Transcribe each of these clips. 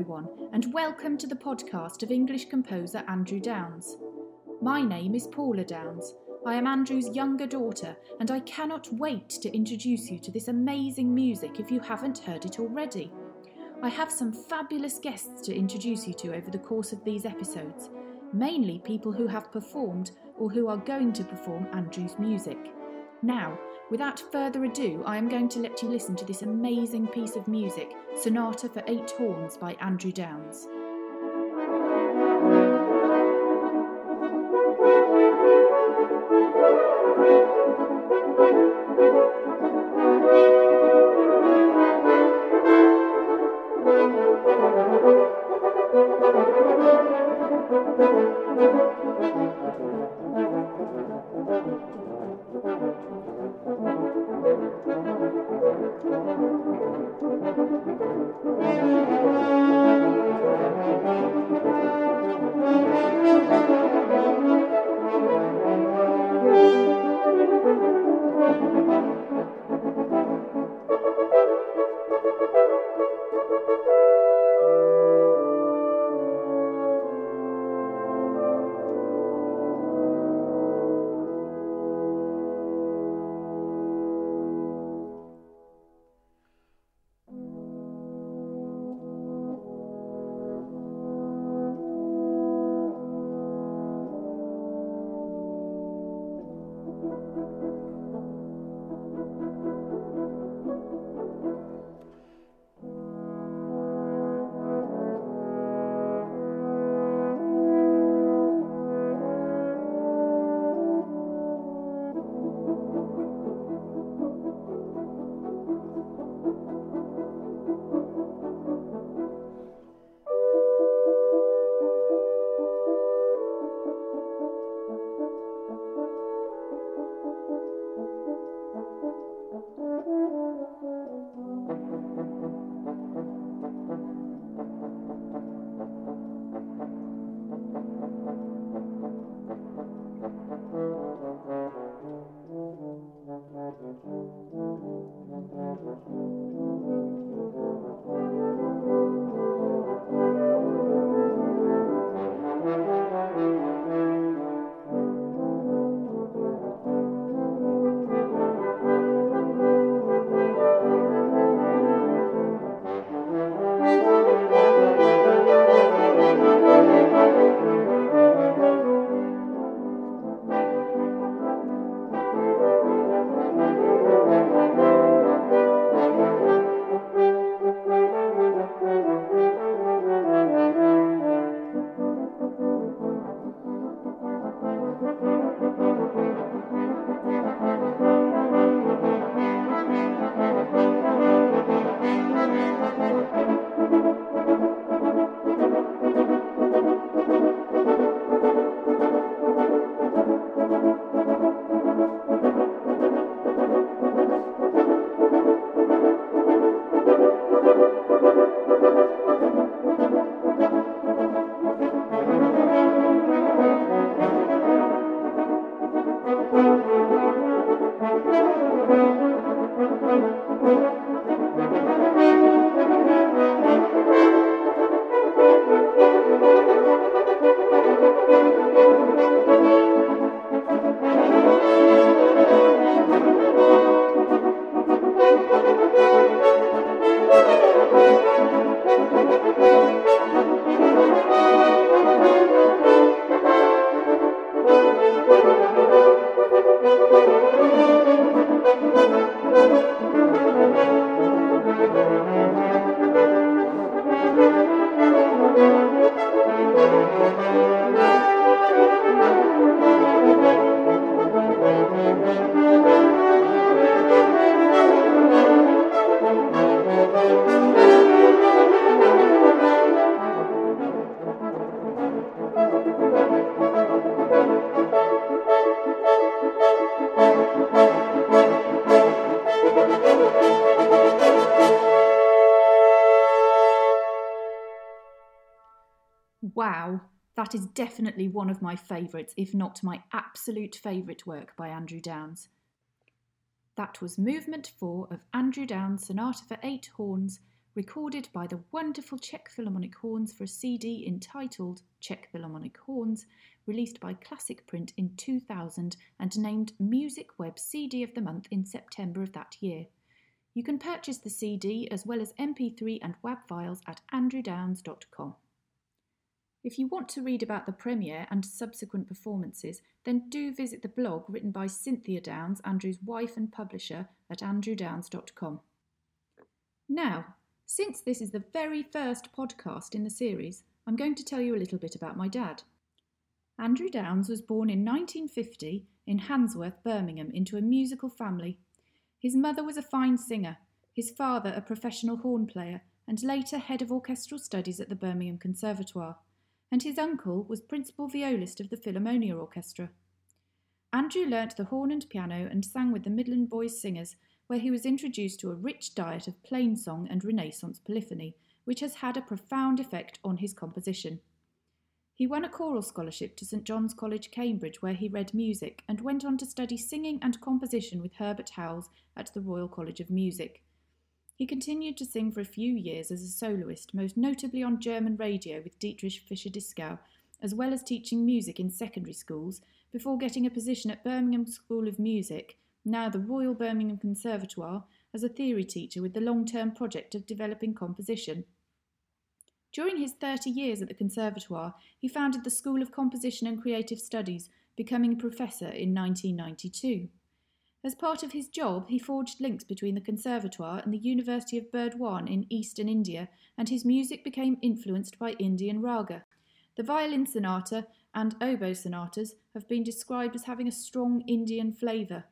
everyone, and welcome to the podcast of English composer Andrew Downes. My name is Paula Downes. I am Andrew's younger daughter, and I cannot wait to introduce you to this amazing music if you haven't heard it already. I have some fabulous guests to introduce you to over the course of these episodes, mainly people who have performed or who are going to perform Andrew's music. Now, without further ado, I am going to let you listen to this amazing piece of music, Sonata for Eight Horns by Andrew Downes. That is definitely one of my favourites, if not my absolute favourite work by Andrew Downes. That was Movement 4 of Andrew Downes' Sonata for Eight Horns recorded by the wonderful Czech Philharmonic Horns for a CD entitled Czech Philharmonic Horns, released by Classic Print in 2000 and named Music Web CD of the Month in September of that year. You can purchase the CD as well as MP3 and WAV files at andrewdownes.com. If you want to read about the premiere and subsequent performances, then do visit the blog written by Cynthia Downes, Andrew's wife and publisher, at andrewdownes.com. Now, since this is the very first podcast in the series, I'm going to tell you a little bit about my dad. Andrew Downes was born in 1950 in Handsworth, Birmingham, into a musical family. His mother was a fine singer, his father a professional horn player, and later head of orchestral studies at the Birmingham Conservatoire and his uncle was principal violist of the Philharmonia Orchestra. Andrew learnt the horn and piano and sang with the Midland Boys Singers, where he was introduced to a rich diet of plain song and Renaissance polyphony, which has had a profound effect on his composition. He won a choral scholarship to St John's College, Cambridge, where he read music, and went on to study singing and composition with Herbert Howells at the Royal College of Music. He continued to sing for a few years as a soloist, most notably on German radio with Dietrich Fischer-Dieskau, as well as teaching music in secondary schools, before getting a position at Birmingham School of Music, now the Royal Birmingham Conservatoire, as a theory teacher with the long term project of developing composition. During his 30 years at the Conservatoire, he founded the School of Composition and Creative Studies, becoming a professor in 1992. As part of his job, he forged links between the Conservatoire and the University of Burdwan in eastern India, and his music became influenced by Indian raga. The violin sonata and oboe sonatas have been described as having a strong Indian flavour.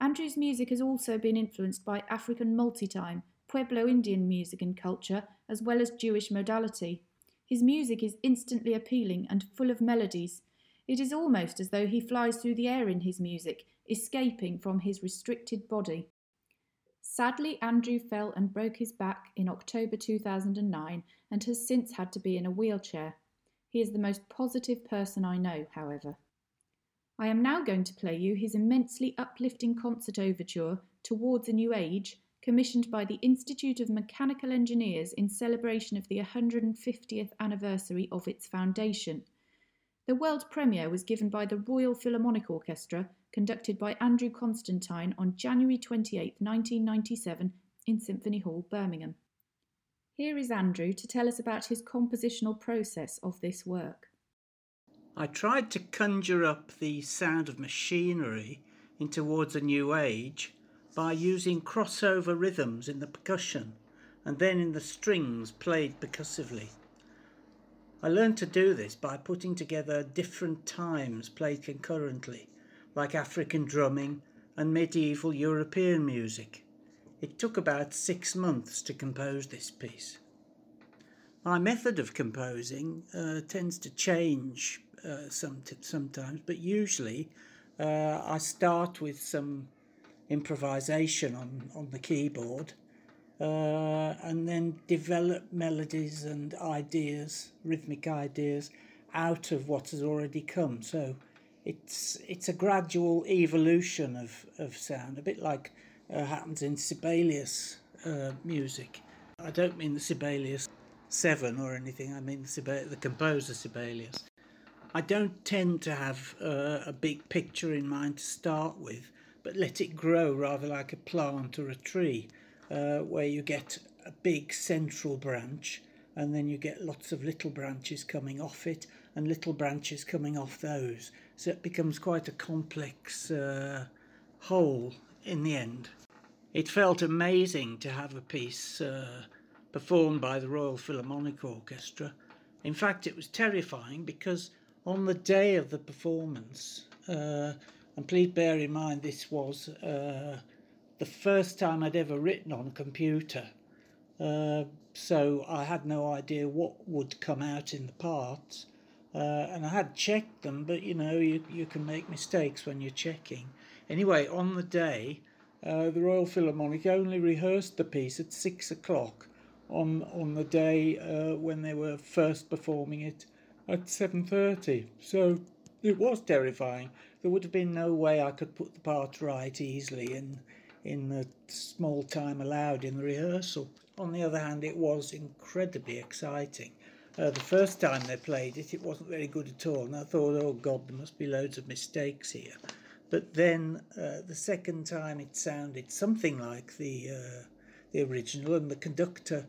Andrew's music has also been influenced by African multi-time, Pueblo Indian music and culture, as well as Jewish modality. His music is instantly appealing and full of melodies. It is almost as though he flies through the air in his music, escaping from his restricted body. Sadly, Andrew fell and broke his back in October 2009 and has since had to be in a wheelchair. He is the most positive person I know, however. I am now going to play you his immensely uplifting concert overture, Towards a New Age, commissioned by the Institute of Mechanical Engineers in celebration of the 150th anniversary of its foundation. The world premiere was given by the Royal Philharmonic Orchestra conducted by Andrew Constantine on January 28, 1997, in Symphony Hall, Birmingham. Here is Andrew to tell us about his compositional process of this work. I tried to conjure up the sound of machinery in Towards a New Age by using crossover rhythms in the percussion and then in the strings played percussively. I learned to do this by putting together different times played concurrently like African drumming and medieval European music. It took about six months to compose this piece. My method of composing uh, tends to change uh, some sometimes, but usually uh, I start with some improvisation on, on the keyboard uh, and then develop melodies and ideas, rhythmic ideas, out of what has already come. So it's it's a gradual evolution of, of sound, a bit like uh, happens in Sibelius uh, music. I don't mean the Sibelius Seven or anything. I mean the, the composer Sibelius. I don't tend to have uh, a big picture in mind to start with, but let it grow rather like a plant or a tree, uh, where you get a big central branch and then you get lots of little branches coming off it and little branches coming off those. So it becomes quite a complex uh, whole in the end. It felt amazing to have a piece uh, performed by the Royal Philharmonic Orchestra. In fact, it was terrifying because on the day of the performance, uh, and please bear in mind this was uh, the first time I'd ever written on a computer. Uh, so I had no idea what would come out in the parts. Uh, and I had checked them, but you know, you, you can make mistakes when you're checking. Anyway, on the day, uh, the Royal Philharmonic only rehearsed the piece at six o'clock on on the day uh, when they were first performing it at seven thirty. So it was terrifying. There would have been no way I could put the part right easily in in the small time allowed in the rehearsal. On the other hand, it was incredibly exciting. Uh, the first time they played it, it wasn't very good at all, and I thought, oh God, there must be loads of mistakes here. But then uh, the second time, it sounded something like the uh, the original, and the conductor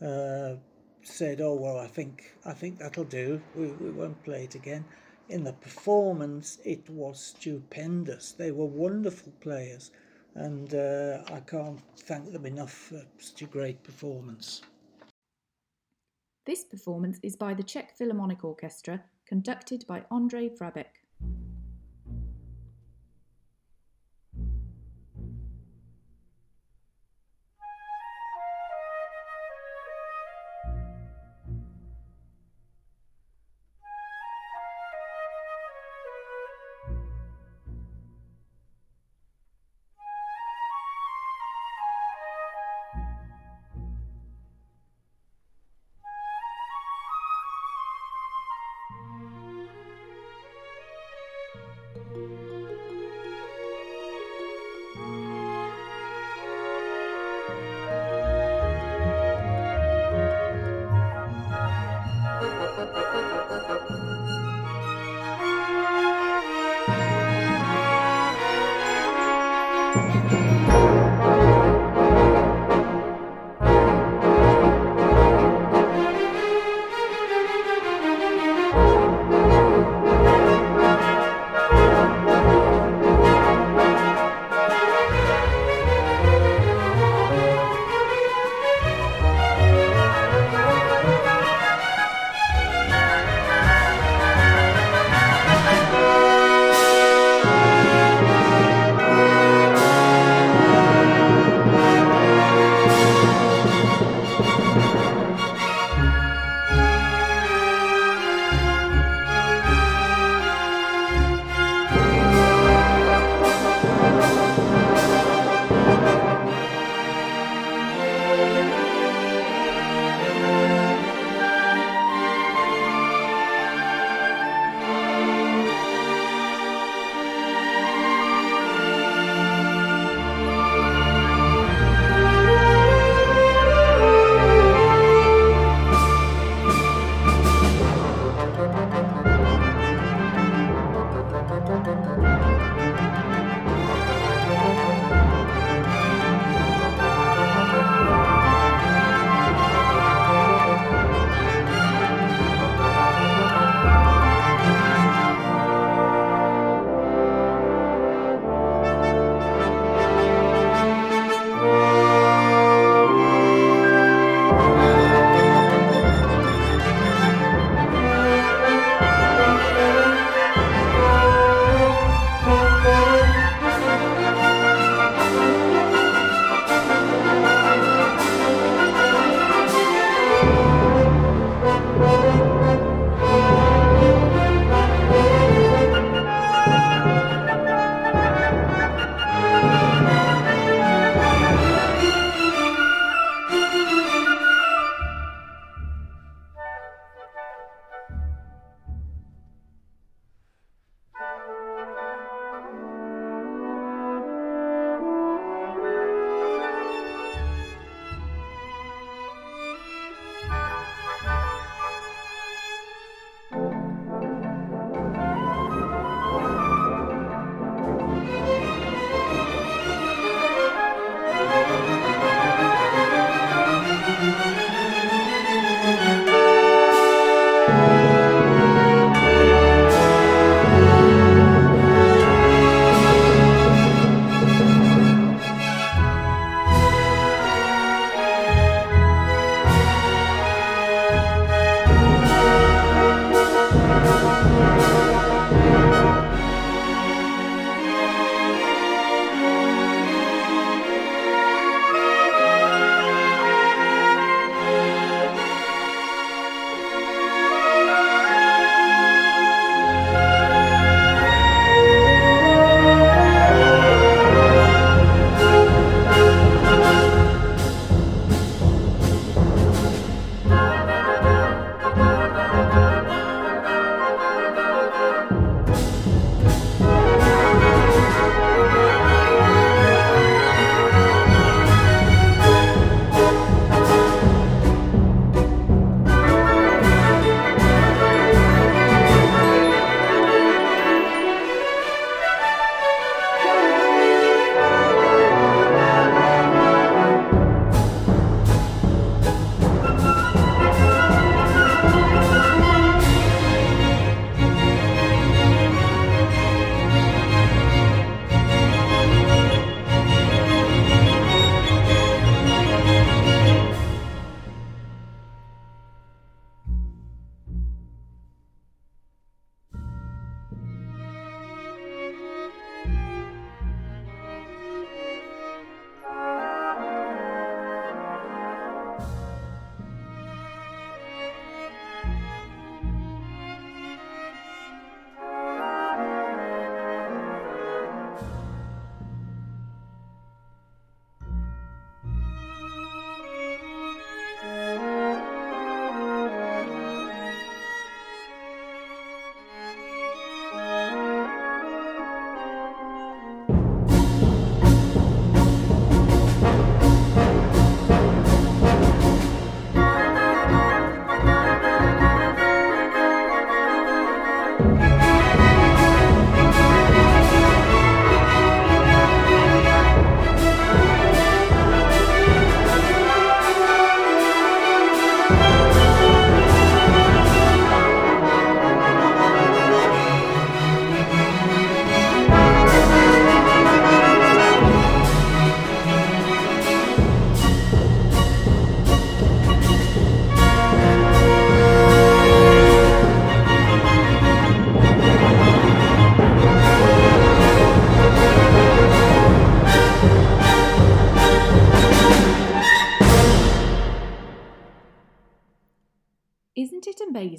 uh, said, "Oh well, I think I think that'll do. We, we won't play it again." In the performance, it was stupendous. They were wonderful players, and uh, I can't thank them enough for such a great performance. This performance is by the Czech Philharmonic Orchestra, conducted by Ondřej Vrabec.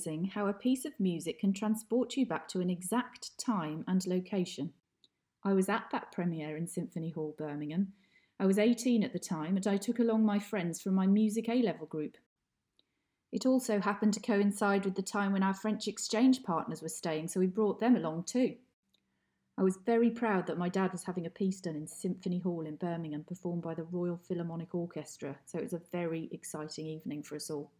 Amazing how a piece of music can transport you back to an exact time and location? I was at that premiere in Symphony Hall, Birmingham. I was 18 at the time and I took along my friends from my music A level group. It also happened to coincide with the time when our French exchange partners were staying, so we brought them along too. I was very proud that my dad was having a piece done in Symphony Hall in Birmingham, performed by the Royal Philharmonic Orchestra, so it was a very exciting evening for us all.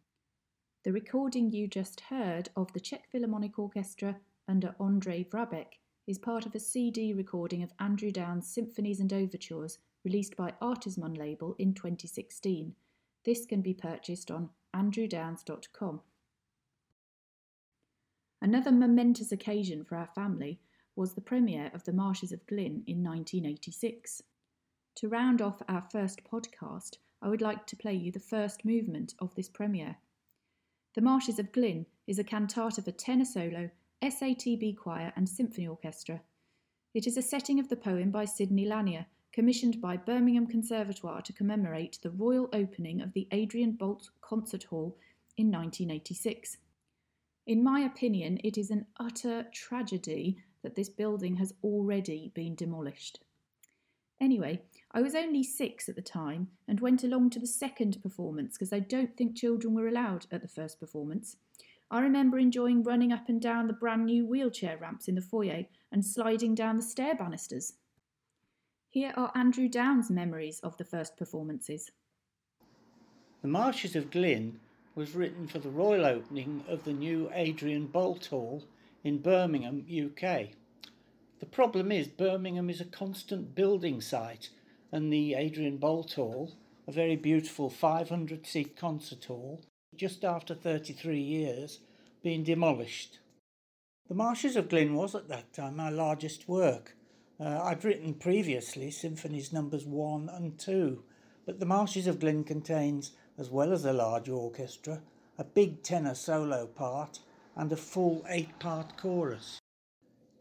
The recording you just heard of the Czech Philharmonic Orchestra under Ondřej Vrabec is part of a CD recording of Andrew Downes' Symphonies and Overtures released by Artesmon label in 2016. This can be purchased on andrewdownes.com. Another momentous occasion for our family was the premiere of The Marshes of Glynn in 1986. To round off our first podcast, I would like to play you the first movement of this premiere. The Marshes of Glynn is a cantata for tenor solo, SATB choir, and symphony orchestra. It is a setting of the poem by Sidney Lanier, commissioned by Birmingham Conservatoire to commemorate the royal opening of the Adrian Boult Concert Hall in 1986. In my opinion, it is an utter tragedy that this building has already been demolished. Anyway, I was only six at the time and went along to the second performance because I don't think children were allowed at the first performance. I remember enjoying running up and down the brand new wheelchair ramps in the foyer and sliding down the stair banisters. Here are Andrew Downes' memories of the first performances. The Marshes of Glynn was written for the royal opening of the new Adrian Boult Hall in Birmingham, UK. The problem is Birmingham is a constant building site and the Adrian Boult Hall, a very beautiful 500 seat concert hall, just after 33 years, being demolished. The Marshes of Glynn was at that time my largest work. Uh, I'd written previously symphonies numbers 1 and 2, but The Marshes of Glynn contains, as well as a large orchestra, a big tenor solo part and a full eight part chorus.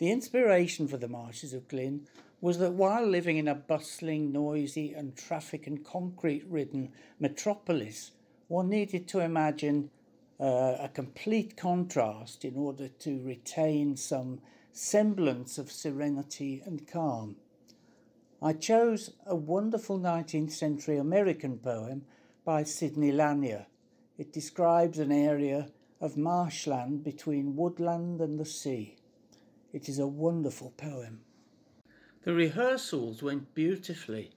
The inspiration for the Marshes of Glynn was that while living in a bustling, noisy, and traffic and concrete ridden metropolis, one needed to imagine uh, a complete contrast in order to retain some semblance of serenity and calm. I chose a wonderful 19th century American poem by Sidney Lanier. It describes an area of marshland between woodland and the sea. It is a wonderful poem. The rehearsals went beautifully,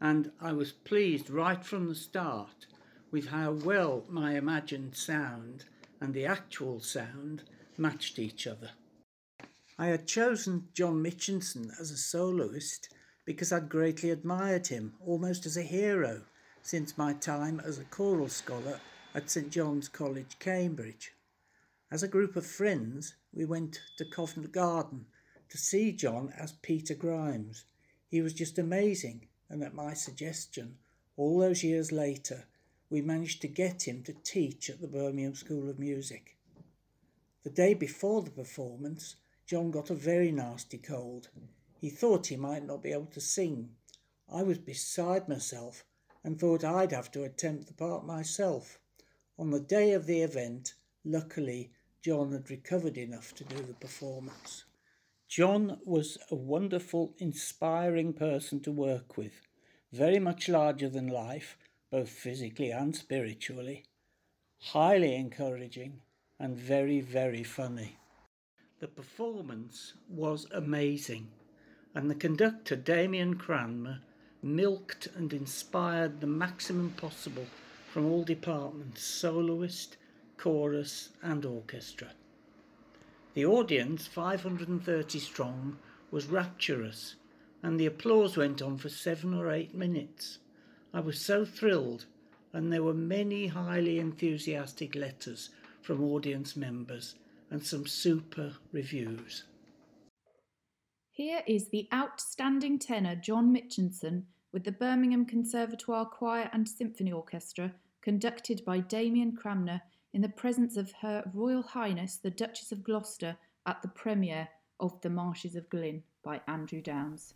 and I was pleased right from the start with how well my imagined sound and the actual sound matched each other. I had chosen John Mitchinson as a soloist because I'd greatly admired him, almost as a hero, since my time as a choral scholar at St John's College, Cambridge. As a group of friends, we went to Covent Garden to see John as Peter Grimes. He was just amazing, and at my suggestion, all those years later, we managed to get him to teach at the Birmingham School of Music. The day before the performance, John got a very nasty cold. He thought he might not be able to sing. I was beside myself and thought I'd have to attempt the part myself. On the day of the event, luckily, John had recovered enough to do the performance. John was a wonderful, inspiring person to work with, very much larger than life, both physically and spiritually, highly encouraging, and very, very funny. The performance was amazing, and the conductor, Damian Cranmer, milked and inspired the maximum possible from all departments soloist, chorus, and orchestra. The audience, 530 strong, was rapturous, and the applause went on for seven or eight minutes. I was so thrilled, and there were many highly enthusiastic letters from audience members and some super reviews. Here is the outstanding tenor John Mitchinson with the Birmingham Conservatoire Choir and Symphony Orchestra, conducted by Damian Cranmer in the presence of Her Royal Highness the Duchess of Gloucester at the premiere of The Marshes of Glynn by Andrew Downes.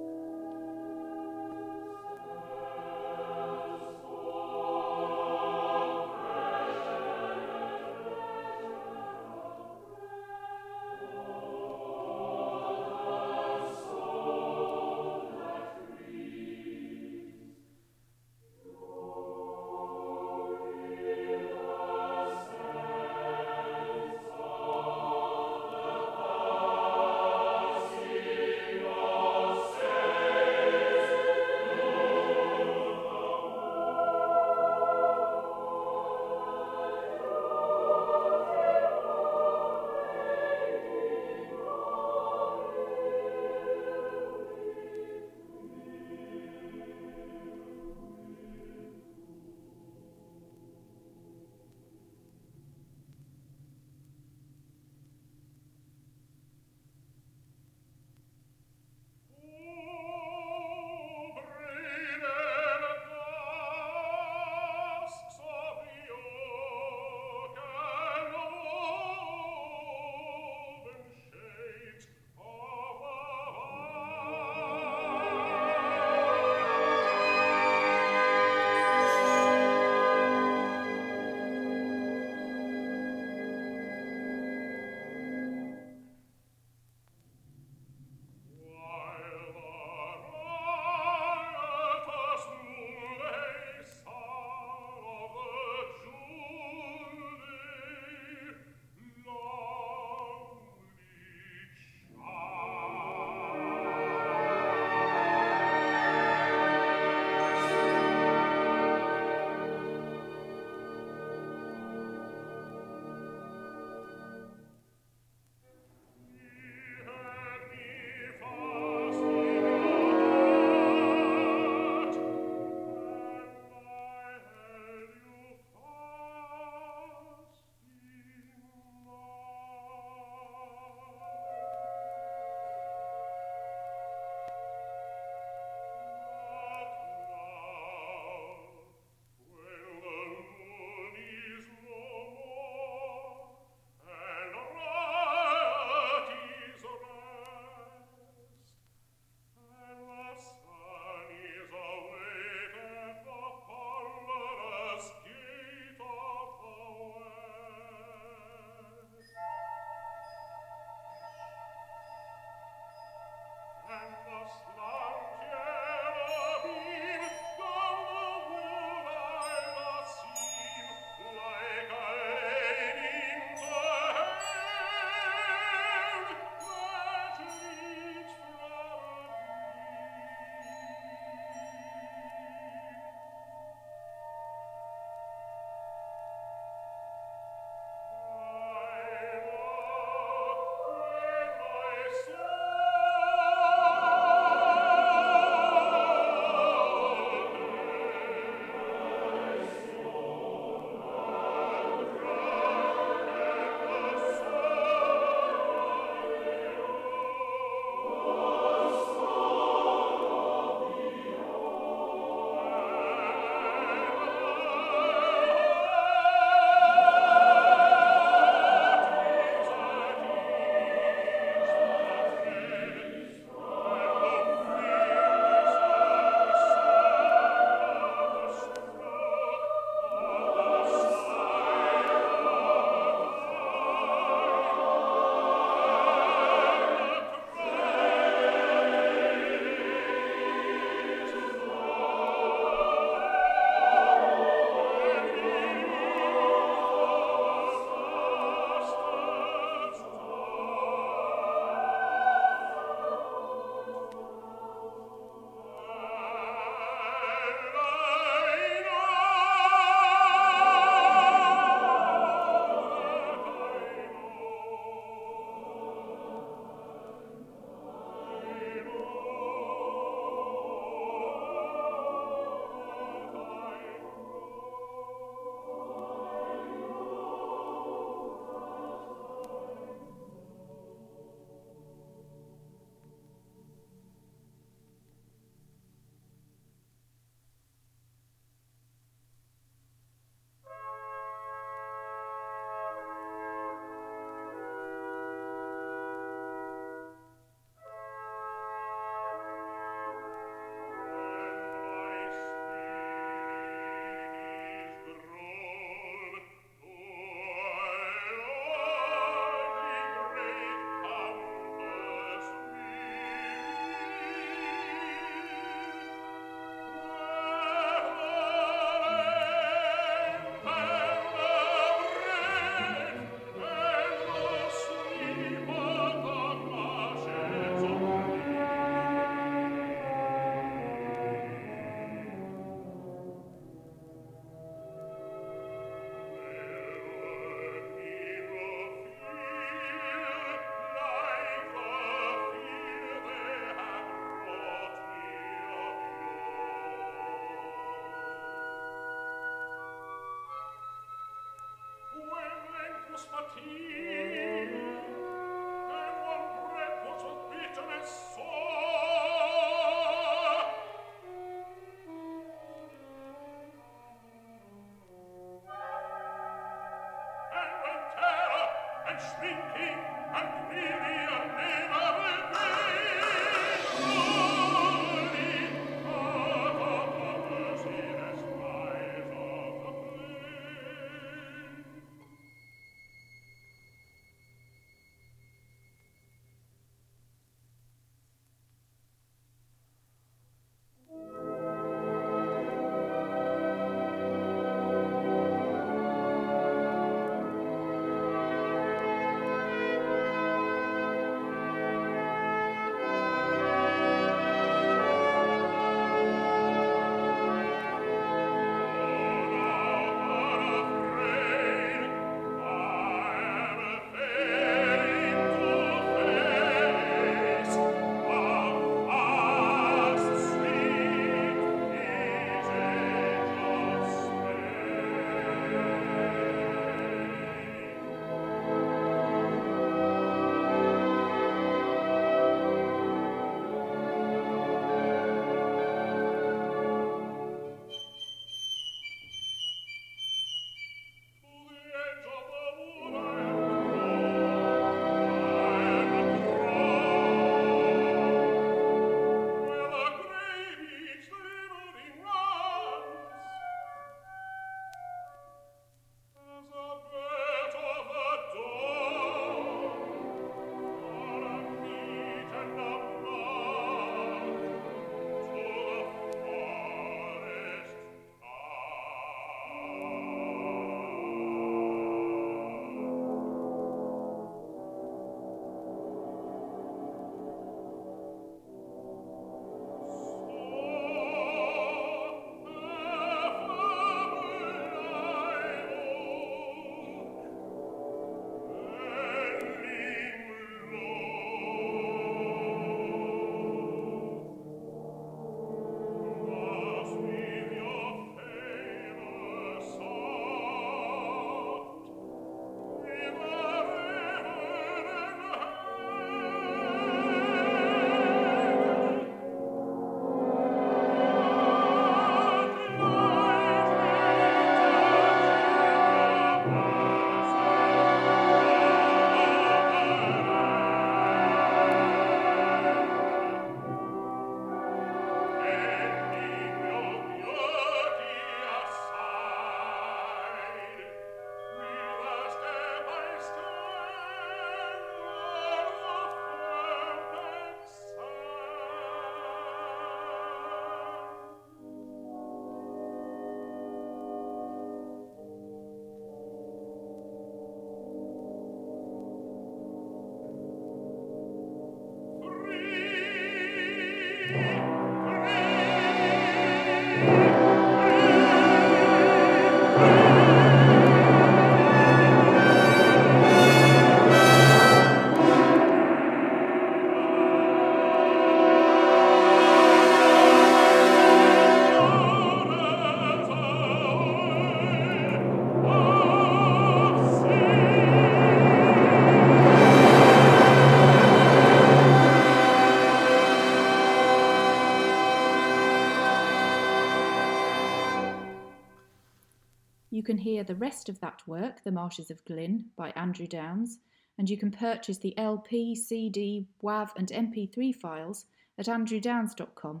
Hear the rest of that work, The Marshes of Glynn, by Andrew Downes, and you can purchase the LP, CD, WAV, and MP3 files at andrewdownes.com.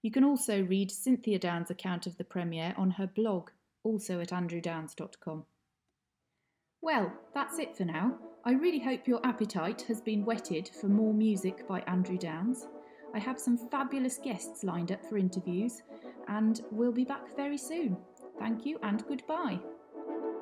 You can also read Cynthia Downes' account of the premiere on her blog, also at andrewdownes.com. Well, that's it for now. I really hope your appetite has been whetted for more music by Andrew Downes. I have some fabulous guests lined up for interviews, and we'll be back very soon. Thank you and goodbye.